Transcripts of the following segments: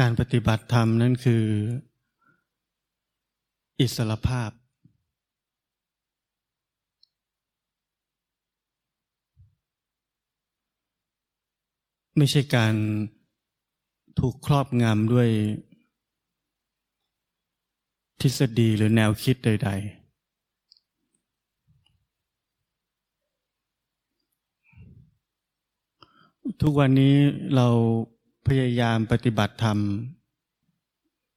การปฏิบัติธรรมนั่นคือ อิสรภาพ ไม่ใช่การถูกครอบงำด้วย ทฤษฎีหรือแนวคิดใด ๆทุกวันนี้เรา พยายามปฏิบัติธรรม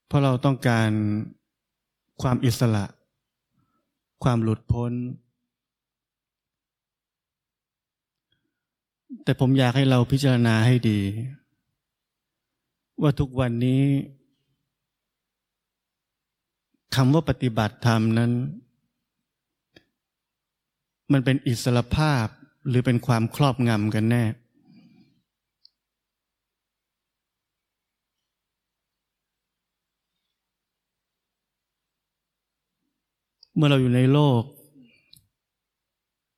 เพราะเราต้องการความอิสระ ความหลุดพ้น แต่ผมอยากให้เราพิจารณาให้ดี ว่าทุกวันนี้คำว่าปฏิบัติธรรมนั้น มันเป็นอิสระภาพหรือเป็นความครอบงำกันแน่ เมื่อเราอยู่ในโลก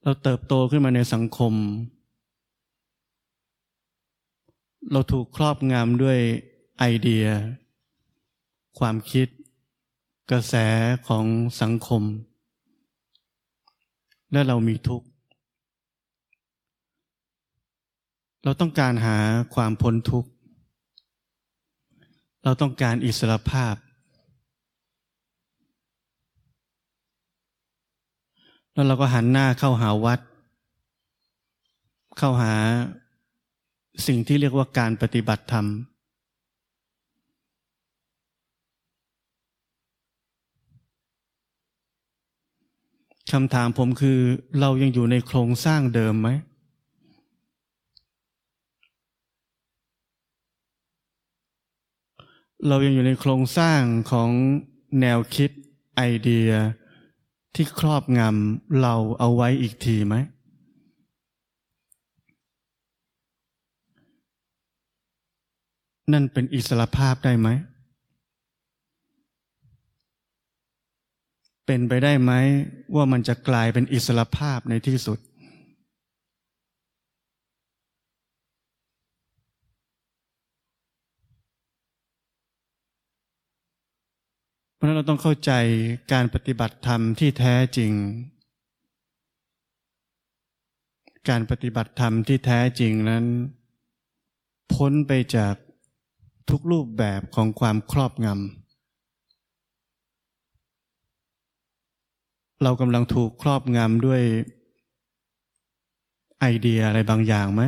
เราเติบโตขึ้นมาในสังคม เราถูกครอบงำด้วยไอเดีย ความคิด กระแสของสังคม และเรามีทุกข์ เราต้องการหาความพ้นทุกข์ เราต้องการอิสรภาพ แล้วเราก็หันหน้าเข้าหาวัด เข้าหาสิ่งที่เรียกว่าการปฏิบัติธรรม คำถามผมคือเรายังอยู่ในโครงสร้างเดิมไหม เรายังอยู่ในโครงสร้างของแนวคิดไอเดีย ที่ครอบงำเราเอาไว้อีกทีไหม นั่นเป็นอิสระภาพได้ไหม เป็นไปได้ไหมว่ามันจะกลายเป็นอิสระภาพในที่สุด เพราะ นั้นเราต้องเข้าใจการปฏิบัติธรรมที่แท้จริง การปฏิบัติธรรมที่แท้จริงนั้น พ้นไปจากทุกรูปแบบของความครอบงำเรากำลังถูกครอบงำด้วยไอเดียอะไรบางอย่างไหม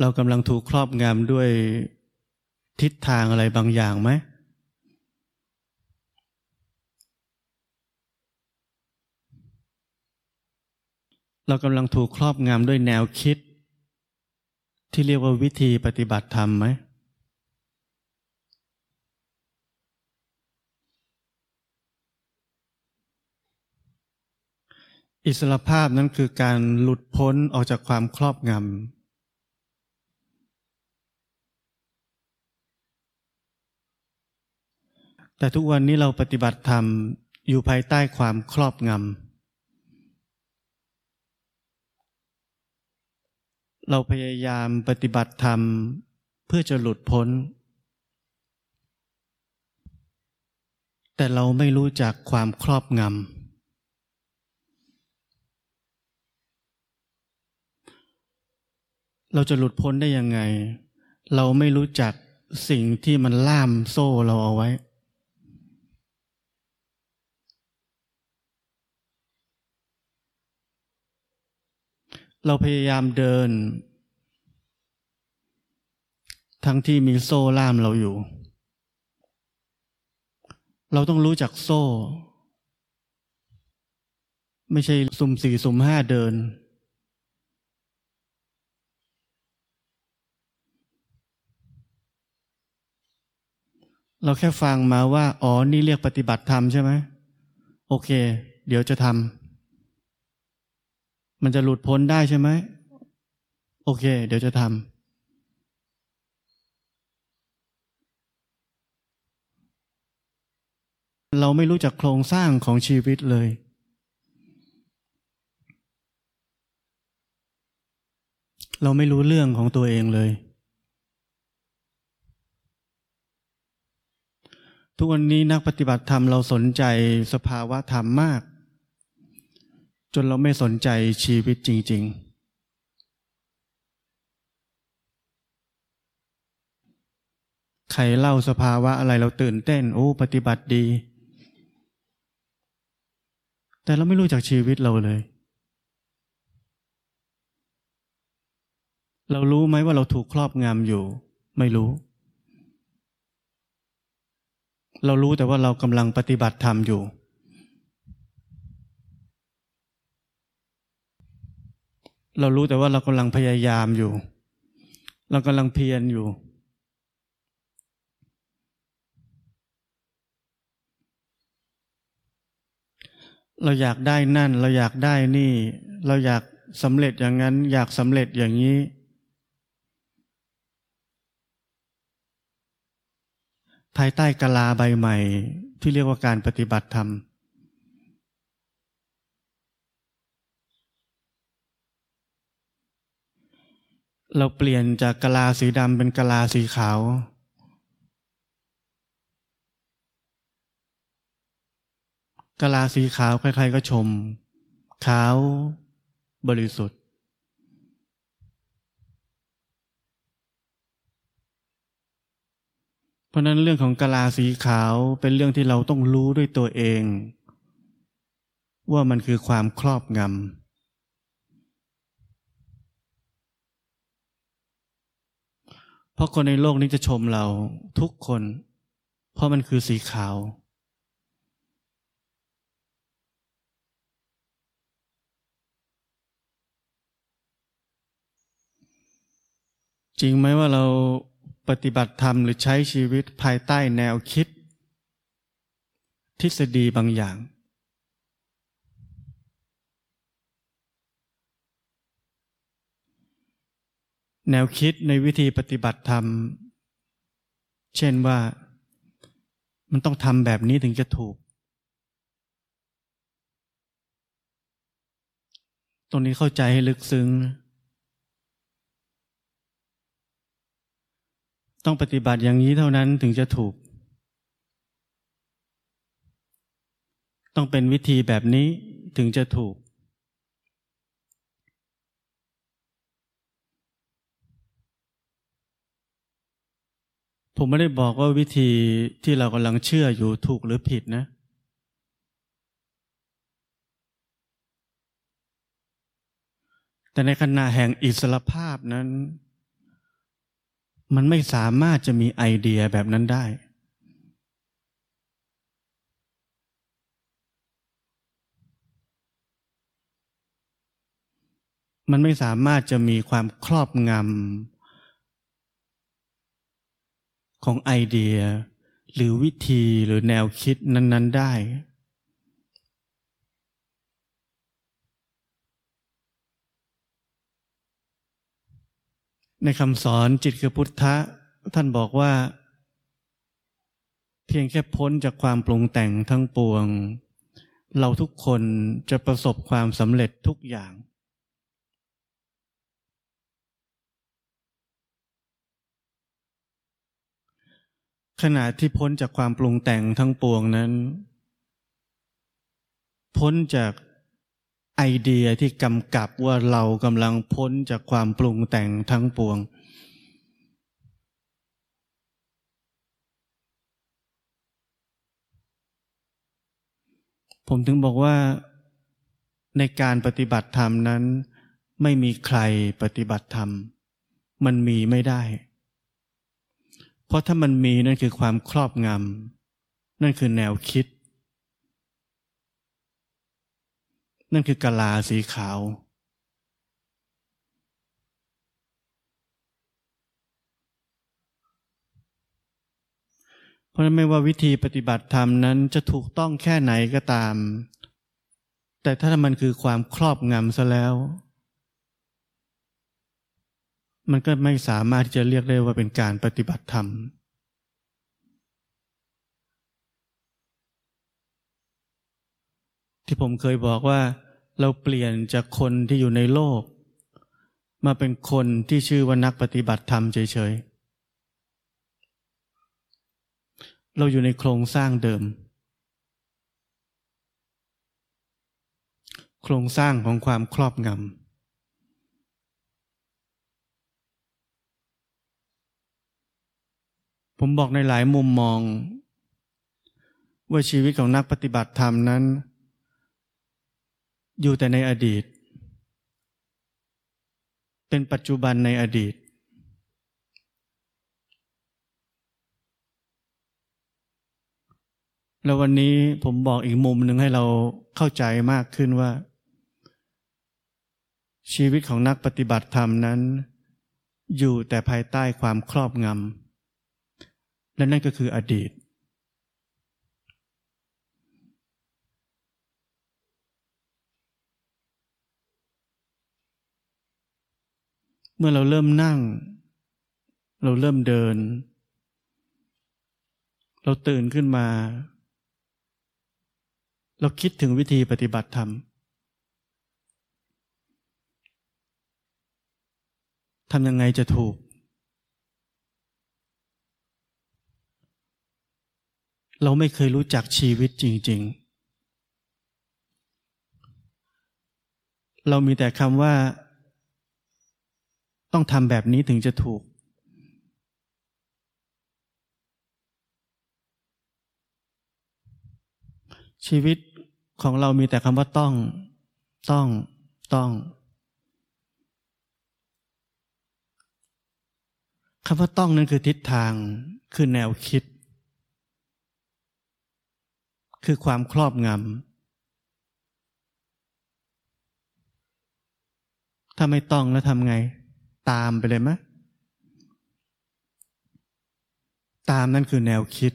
เรากำลังถูกครอบงำด้วยทิศทางอะไรบางอย่างไหม เรากำลังถูกครอบงำด้วยแนวคิด ที่เรียกว่าวิธีปฏิบัติธรรมไหม อิสรภาพนั้นคือการหลุดพ้นออกจากความครอบงำ แต่ทุกวันนี้เราปฏิบัติธรรมอยู่ภายใต้ความครอบงำเราพยายามปฏิบัติธรรมเพื่อจะหลุดพ้น แต่เราไม่รู้จักความครอบงำเราจะหลุดพ้นได้ยังไง เราไม่รู้จักสิ่งที่มันล่ามโซ่เราเอาไว้ เราพยายามเดิน ทั้งที่มีโซ่ล่ามเราอยู่ เราต้องรู้จักโซ่ ไม่ใช่สุ่มสี่สุ่มห้าเดิน เราแค่ฟังมาว่า อ๋อ นี่เรียกปฏิบัติธรรมใช่ไหม โอเค เดี๋ยวจะทำ มันจะหลุดพ้นได้ใช่ไหม โอเค เดี๋ยวจะทำ เราไม่รู้จักโครงสร้างของชีวิตเลย เราไม่รู้เรื่องของตัวเองเลย ทุกวันนี้นักปฏิบัติธรรมเราสนใจสภาวะธรรมมาก จนเราไม่สนใจชีวิตจริง ๆใครเล่าสภาวะอะไรเราตื่นเต้น โอ้ปฏิบัติดี แต่เราไม่รู้จักชีวิตเราเลย เรารู้ไหมว่าเราถูกครอบงำอยู่ ไม่รู้ เรารู้แต่ว่าเรากำลังปฏิบัติธรรมอยู่ เรารู้แต่ว่าเรากำลังพยายามอยู่ เรากำลังเพียรอยู่ เราอยากได้นั่น เราอยากได้นี่ เราอยากสำเร็จอย่างนั้น อยากสำเร็จอย่างนี้ ภายใต้กลาใบใหม่ที่เรียกว่าการปฏิบัติธรรม เราเปลี่ยนจากกะลาสีดำเป็นกะลาสีขาว กะลาสีขาวใครๆก็ชม ขาวบริสุทธิ์ เพราะนั้นเรื่องของกะลาสีขาวเป็นเรื่องที่เราต้องรู้ด้วยตัวเอง ว่ามันคือความครอบงำเพ ราะคนในโลกนี้จะชมเราทุกคน เพราะมันคือสีขาว จริงไหมว่าเราปฏิบัติธรรมหรือใช้ชีวิตภายใต้แนวคิด ทฤษฎีบางอย่าง แนวคิดในวิธีปฏิบัติธรรม เช่นว่ามันต้องทำแบบนี้ถึงจะถูก ตรงนี้เข้าใจให้ลึกซึ้ง ต้องปฏิบัติอย่างนี้เท่านั้นถึงจะถูก ต้องเป็นวิธีแบบนี้ถึงจะถูก ผมไม่ได้บอกว่าวิธีที่เรากำลังเชื่ออยู่ถูกหรือผิดนะ แต่ในขณะแห่งอิสรภาพนั้น มันไม่สามารถจะมีไอเดียแบบนั้นได้ มันไม่สามารถจะมีความครอบงำ ของไอเดีย หรือวิธีหรือแนวคิดนั้น ๆ ได้ ในคำสอนจิตคือพุทธะ ท่านบอกว่า เพียงแค่พ้นจากความปรุงแต่งทั้งปวง เราทุกคนจะประสบความสำเร็จทุกอย่าง ขณะที่พ้นจากความปรุงแต่งทั้งปวงนั้น พ้นจากไอเดียที่กำกับว่าเรากำลังพ้นจากความปรุงแต่งทั้งปวง ผมถึงบอกว่าในการปฏิบัติธรรมนั้น ไม่มีใครปฏิบัติธรรม มันมีไม่ได้ เพราะถ้ามันมีนั่นคือความครอบงำนั่นคือแนวคิด นั่นคือกะลาสีขาว เพราะนั้นไม่ว่าวิธีปฏิบัติธรรมนั้นจะถูกต้องแค่ไหนก็ตาม แต่ถ้ามันคือความครอบงำซะแล้ว มันก็ไม่สามารถที่จะเรียกได้ว่าเป็นการปฏิบัติธรรม ที่ผมเคยบอกว่าเราเปลี่ยนจากคนที่อยู่ในโลก มาเป็นคนที่ชื่อว่านักปฏิบัติธรรมเฉยๆ เราอยู่ในโครงสร้างเดิม โครงสร้างของความครอบงำ ผมบอกในหลายมุมมอง ว่าชีวิตของนักปฏิบัติธรรมนั้น อยู่แต่ในอดีต เป็นปัจจุบันในอดีต แล้ววันนี้ผมบอกอีกมุมหนึ่งให้เราเข้าใจมากขึ้นว่า ชีวิตของนักปฏิบัติธรรมนั้น อยู่แต่ภายใต้ความครอบงำ และนั่นก็คืออดีต เมื่อเราเริ่มนั่ง เราเริ่มเดิน เราตื่นขึ้นมา เราคิดถึงวิธีปฏิบัติธรรมทำยังไงจะถูก เราไม่เคยรู้จักชีวิตจริง ๆ เรามีแต่คำว่า ต้องทำแบบนี้ถึงจะถูก ชีวิตของเรามีแต่คำว่าต้อง ต้อง ต้องคำว่าต้องนั่นคือทิศทาง คือแนวคิด คือความครอบงำ ถ้าไม่ต้องแล้วทำไง ตามไปเลยไหมตามนั่นคือแนวคิด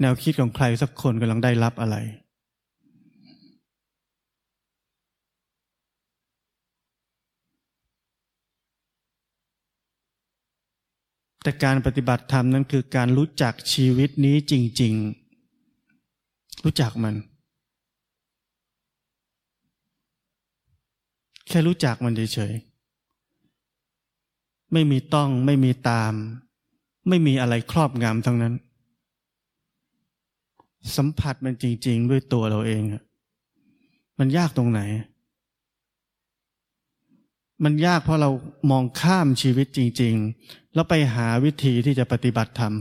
แนวคิดของใครสักคนกำลังได้รับอะไร แต่การปฏิบัติธรรมนั้นคือการรู้จักชีวิตนี้จริง ๆ รู้จักมัน แค่รู้จักมันเฉยๆไม่มีต้องไม่มีตาม ไม่มีอะไรครอบงำทั้งนั้น สัมผัสมันจริง ๆ ด้วยตัวเราเอง มันยากตรงไหน มันยากเพราะเรามองข้ามชีวิตจริง ๆ แล้วไปหาวิธีที่จะปฏิบัติธรรม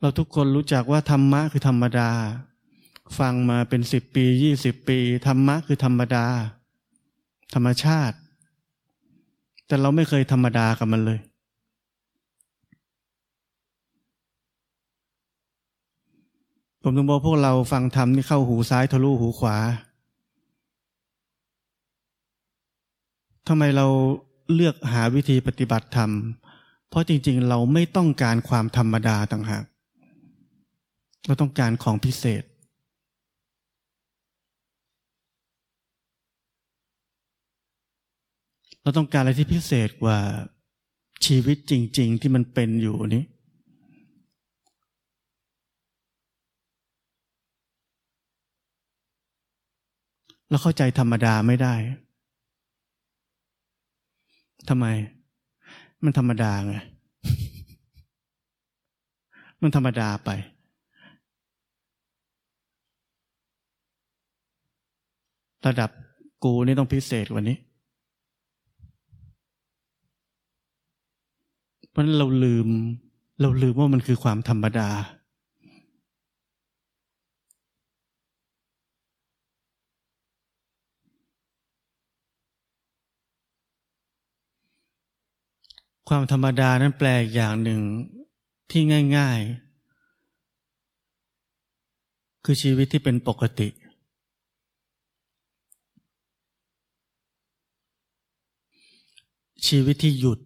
เราทุกคนรู้จักว่าธรรมะคือธรรมดา ฟังมาเป็นสิบปียี่สิบปี ธรรมะคือธรรมดา ธรรมชาติ แต่เราไม่เคยธรรมดากับมันเลย ผมถึงบอกพวกเราฟังธรรมนี่เข้าหูซ้ายทะลุหูขวาทำไมเราเลือกหาวิธีปฏิบัติธรรม เพราะจริงๆ เราไม่ต้องการความธรรมดาต่างหาก เราต้องการของพิเศษ เราต้องการอะไรที่พิเศษกว่าชีวิตจริง ๆ ที่มันเป็นอยู่นี้ เราเข้าใจธรรมดาไม่ได้ทำไม มันธรรมดาไงมันธรรมดาไป ระดับกูนี่ต้องพิเศษกว่านี้เพราะนั้นเราลืม เราลืมว่ามันคือความธรรมดา ความธรรมดานั้นแปลอย่างหนึ่งที่ง่าย ๆ คือชีวิตที่เป็นปกติ ชีวิตที่หยุด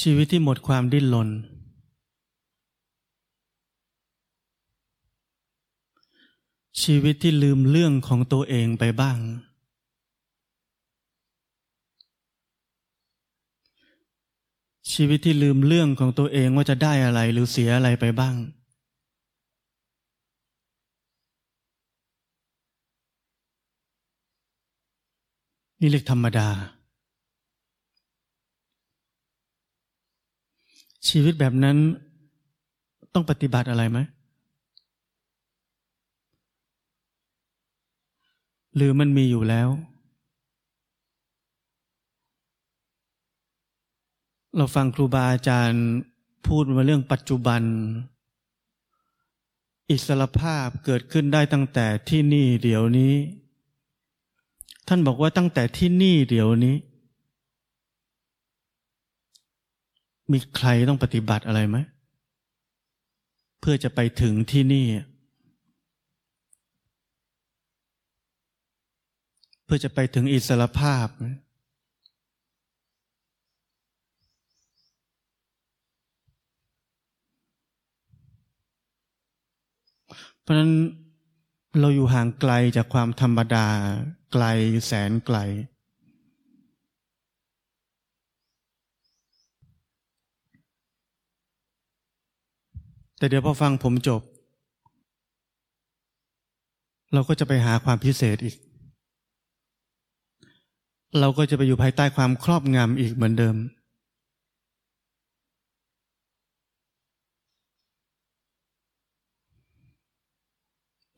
ชีวิตที่หมดความดิ้นรนชีวิตที่ลืมเรื่องของตัวเองไปบ้าง ชีวิตที่ลืมเรื่องของตัวเองว่าจะได้อะไรหรือเสียอะไรไปบ้าง นี่เรียกธรรมดา ชีวิตแบบนั้นต้องปฏิบัติอะไรไหมหรือมันมีอยู่แล้ว เราฟังครูบาอาจารย์พูดมาเรื่องปัจจุบัน อิสรภาพเกิดขึ้นได้ตั้งแต่ที่นี่เดี๋ยวนี้ ท่านบอกว่าตั้งแต่ที่นี่เดี๋ยวนี้ มีใครต้องปฏิบัติอะไรไหมเพื่อจะไปถึงที่นี่ เพื่อจะไปถึงอิสรภาพเพ ราะนั้นเราอยู่ห่างไกลจากความธรรมดา ไกลแสนไกล แต่เดี๋ยวพอฟังผมจบ เราก็จะไปหาความพิเศษอีก เราก็จะไปอยู่ภายใต้ความครอบงำอีกเหมือนเดิม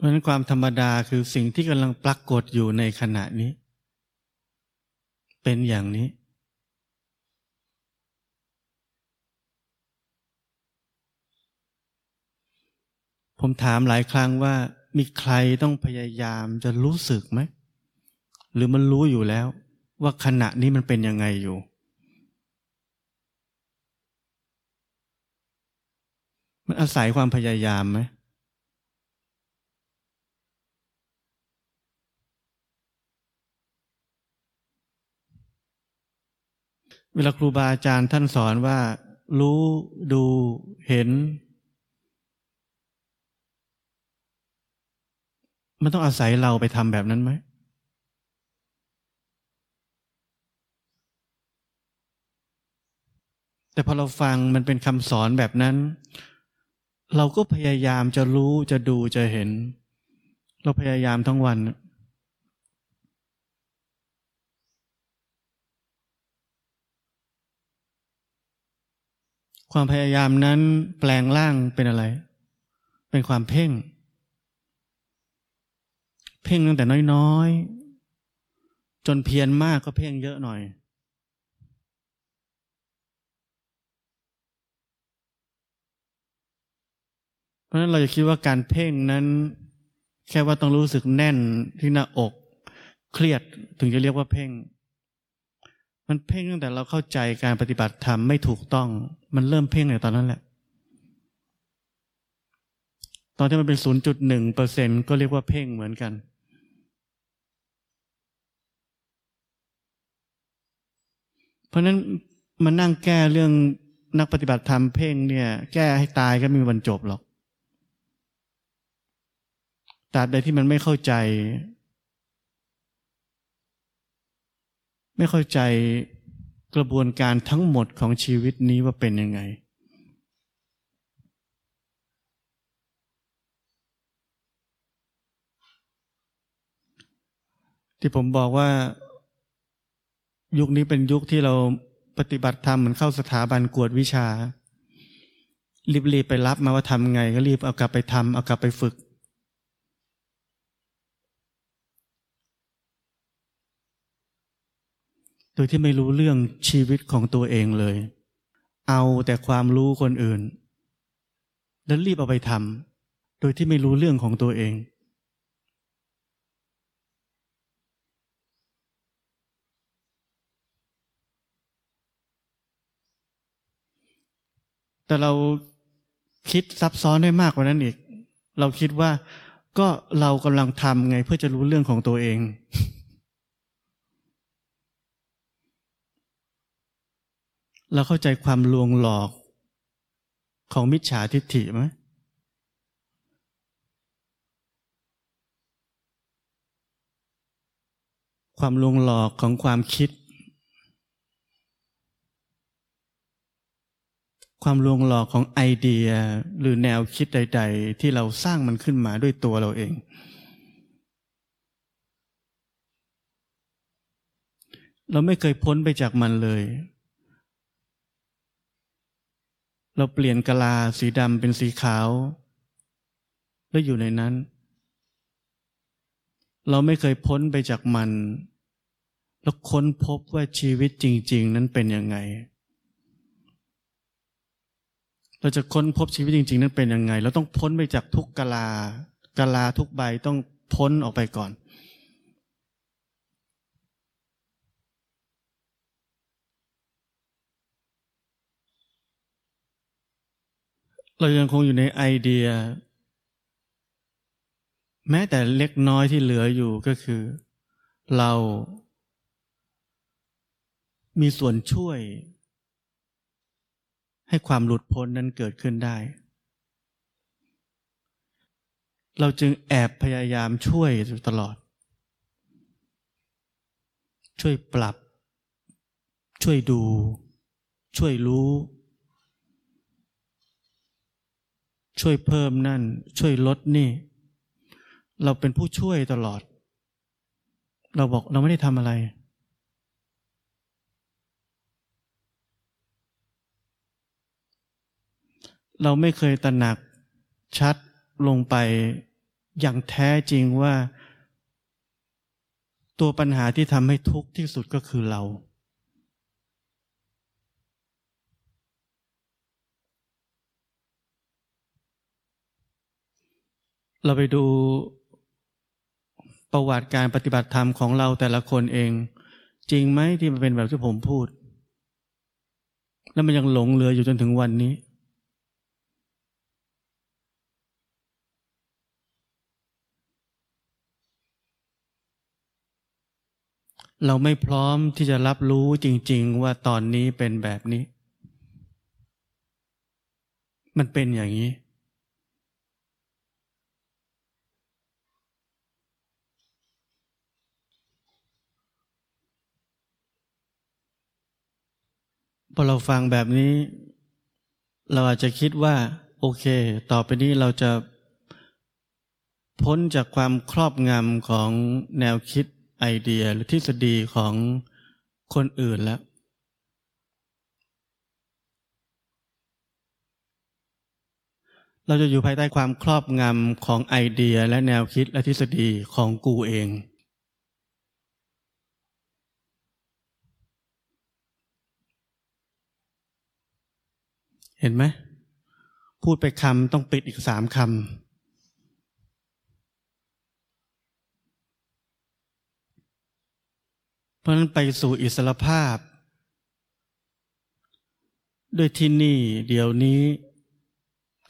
ราะนั้นความธรรมดาคือสิ่งที่กำลังปรากฏอยู่ในขณะนี้ เป็นอย่างนี้ ผมถามหลายครั้งว่ามีใครต้องพยายามจะรู้สึกไหม หรือมันรู้อยู่แล้ว ว่าขณะนี้มันเป็นยังไงอยู่ มันอาศัยความพยายามไหม เวลาครูบาอาจารย์ท่านสอนว่า รู้ดูเห็น มันต้องอาศัยเราไปทำแบบนั้นไหมแต่พอเราฟังมันเป็นคำสอนแบบนั้น เราก็พยายามจะรู้จะดูจะเห็น เราพยายามทั้งวัน ความพยายามนั้นแปลงร่างเป็นอะไร เป็นความเพ่ง เพ่งตั้งแต่น้อยๆ จนเพียรมากก็เพ่งเยอะหน่อย เพราะฉะนั้นเราจะคิดว่าการเพ่งนั้น แค่ว่าต้องรู้สึกแน่นที่หน้าอก เครียดถึงจะเรียกว่าเพ่ง มันเพ่งตั้งแต่เราเข้าใจการปฏิบัติธรรมไม่ถูกต้อง มันเริ่มเพ่งในตอนนั้นแหละ ตอนที่มันเป็นศูนย์จุดหนึ่งเปอร์เซ็นก็เรียกว่าเพ่งเหมือนกัน เพราะนั้นมานั่งแก้เรื่องนักปฏิบัติธรรมเพ่งเนี่ย แก้ให้ตายก็ไม่มีวันจบหรอกตราบใดที่มันไม่เข้าใจ ไม่เข้าใจกระบวนการทั้งหมดของชีวิตนี้ว่าเป็นยังไง ที่ผมบอกว่า ยุคนี้เป็นยุคที่เราปฏิบัติธรรมเหมือนเข้าสถาบันกวดวิชา รีบๆไปรับมาว่าทำไง ก็รีบเอากลับไปทำเอากลับไปฝึก โดยที่ไม่รู้เรื่องชีวิตของตัวเองเลย เอาแต่ความรู้คนอื่น แล้วรีบเอาไปทำโดยที่ไม่รู้เรื่องของตัวเอง แต่เราคิดซับซ้อนได้มากกว่านั้นอีก เราคิดว่าก็เรากำลังทำไงเพื่อจะรู้เรื่องของตัวเอง เราเข้าใจความลวงหลอกของมิจฉาทิฏฐิไหมความลวงหลอกของความคิด ความลวงหลอกของไอเดียหรือแนวคิดใด ๆ ที่เราสร้างมันขึ้นมาด้วยตัวเราเอง เราไม่เคยพ้นไปจากมันเลย เราเปลี่ยนกะลาสีดำเป็นสีขาว แล้วอยู่ในนั้น เราไม่เคยพ้นไปจากมัน แล้วค้นพบว่าชีวิตจริง ๆ นั้นเป็นยังไง เราจะค้นพบชีวิตจริง ๆ นั้นเป็นยังไง เราต้องพ้นไปจากทุกกะลากะลาทุกใบต้องพ้นออกไปก่อน เรายังคงอยู่ในไอเดีย แม้แต่เล็กน้อยที่เหลืออยู่ก็คือ เรา มีส่วนช่วย ให้ความหลุดพ้นนั้นเกิดขึ้นได้ เราจึงแอบพยายามช่วยอยู่ตลอด ช่วยปรับ ช่วยดู ช่วยรู้ ช่วยเพิ่มนั่น ช่วยลดนี่ เราเป็นผู้ช่วยตลอด เราบอกเราไม่ได้ทำอะไร เราไม่เคยตระหนักชัดลงไปอย่างแท้จริงว่า ตัวปัญหาที่ทำให้ทุกข์ที่สุดก็คือเรา เราไปดูประวัติการปฏิบัติธรรมของเราแต่ละคนเอง จริงไหมที่มันเป็นแบบที่ผมพูด แล้วมันยังหลงเหลืออยู่จนถึงวันนี้ เราไม่พร้อมที่จะรับรู้จริง ๆ ว่าตอนนี้เป็นแบบนี้ มันเป็นอย่างนี้ พอเราฟังแบบนี้ เราอาจจะคิดว่า โอเค ต่อไปนี้เราจะพ้นจากความครอบงำของแนวคิดไอเดียหรือทฤษฎีของคนอื่นแล้ว เราจะอยู่ภายใต้ความครอบงำของไอเดียและแนวคิดและทฤษฎีของกูเอง เห็นไหมพูดไปคำต้องปิดอีกสามคำเพราะนั้นไปสู่อิสรภาพ ด้วยที่นี่เดี๋ยวนี้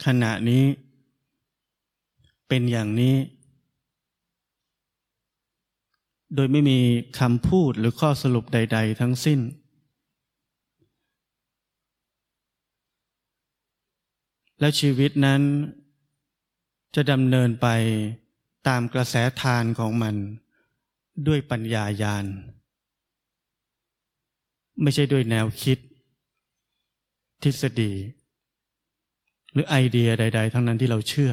ขณะนี้ เป็นอย่างนี้ โดยไม่มีคำพูดหรือข้อสรุปใด ๆ ทั้งสิ้น และชีวิตนั้น จะดำเนินไปตามกระแสทานของมัน ด้วยปัญญายาณ ไม่ใช่ด้วยแนวคิด ทฤษฎี หรือไอเดียใด ๆ ทั้งนั้นที่เราเชื่อ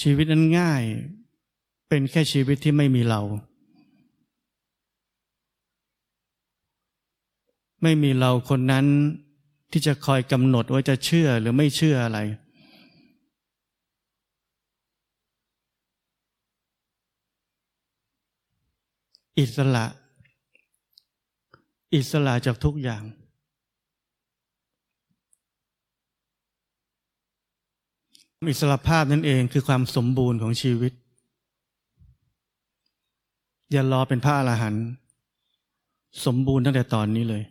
ชีวิตนั้นง่าย เป็นแค่ชีวิตที่ไม่มีเรา ไม่มีเราคนนั้นที่จะคอยกำหนดว่าจะเชื่อหรือไม่เชื่ออะไร อิสระ อิสระจากทุกอย่าง อิสระภาพนั่นเองคือความสมบูรณ์ของชีวิต อย่ารอเป็นพระอรหันต์สมบูรณ์ตั้งแต่ตอนนี้เลย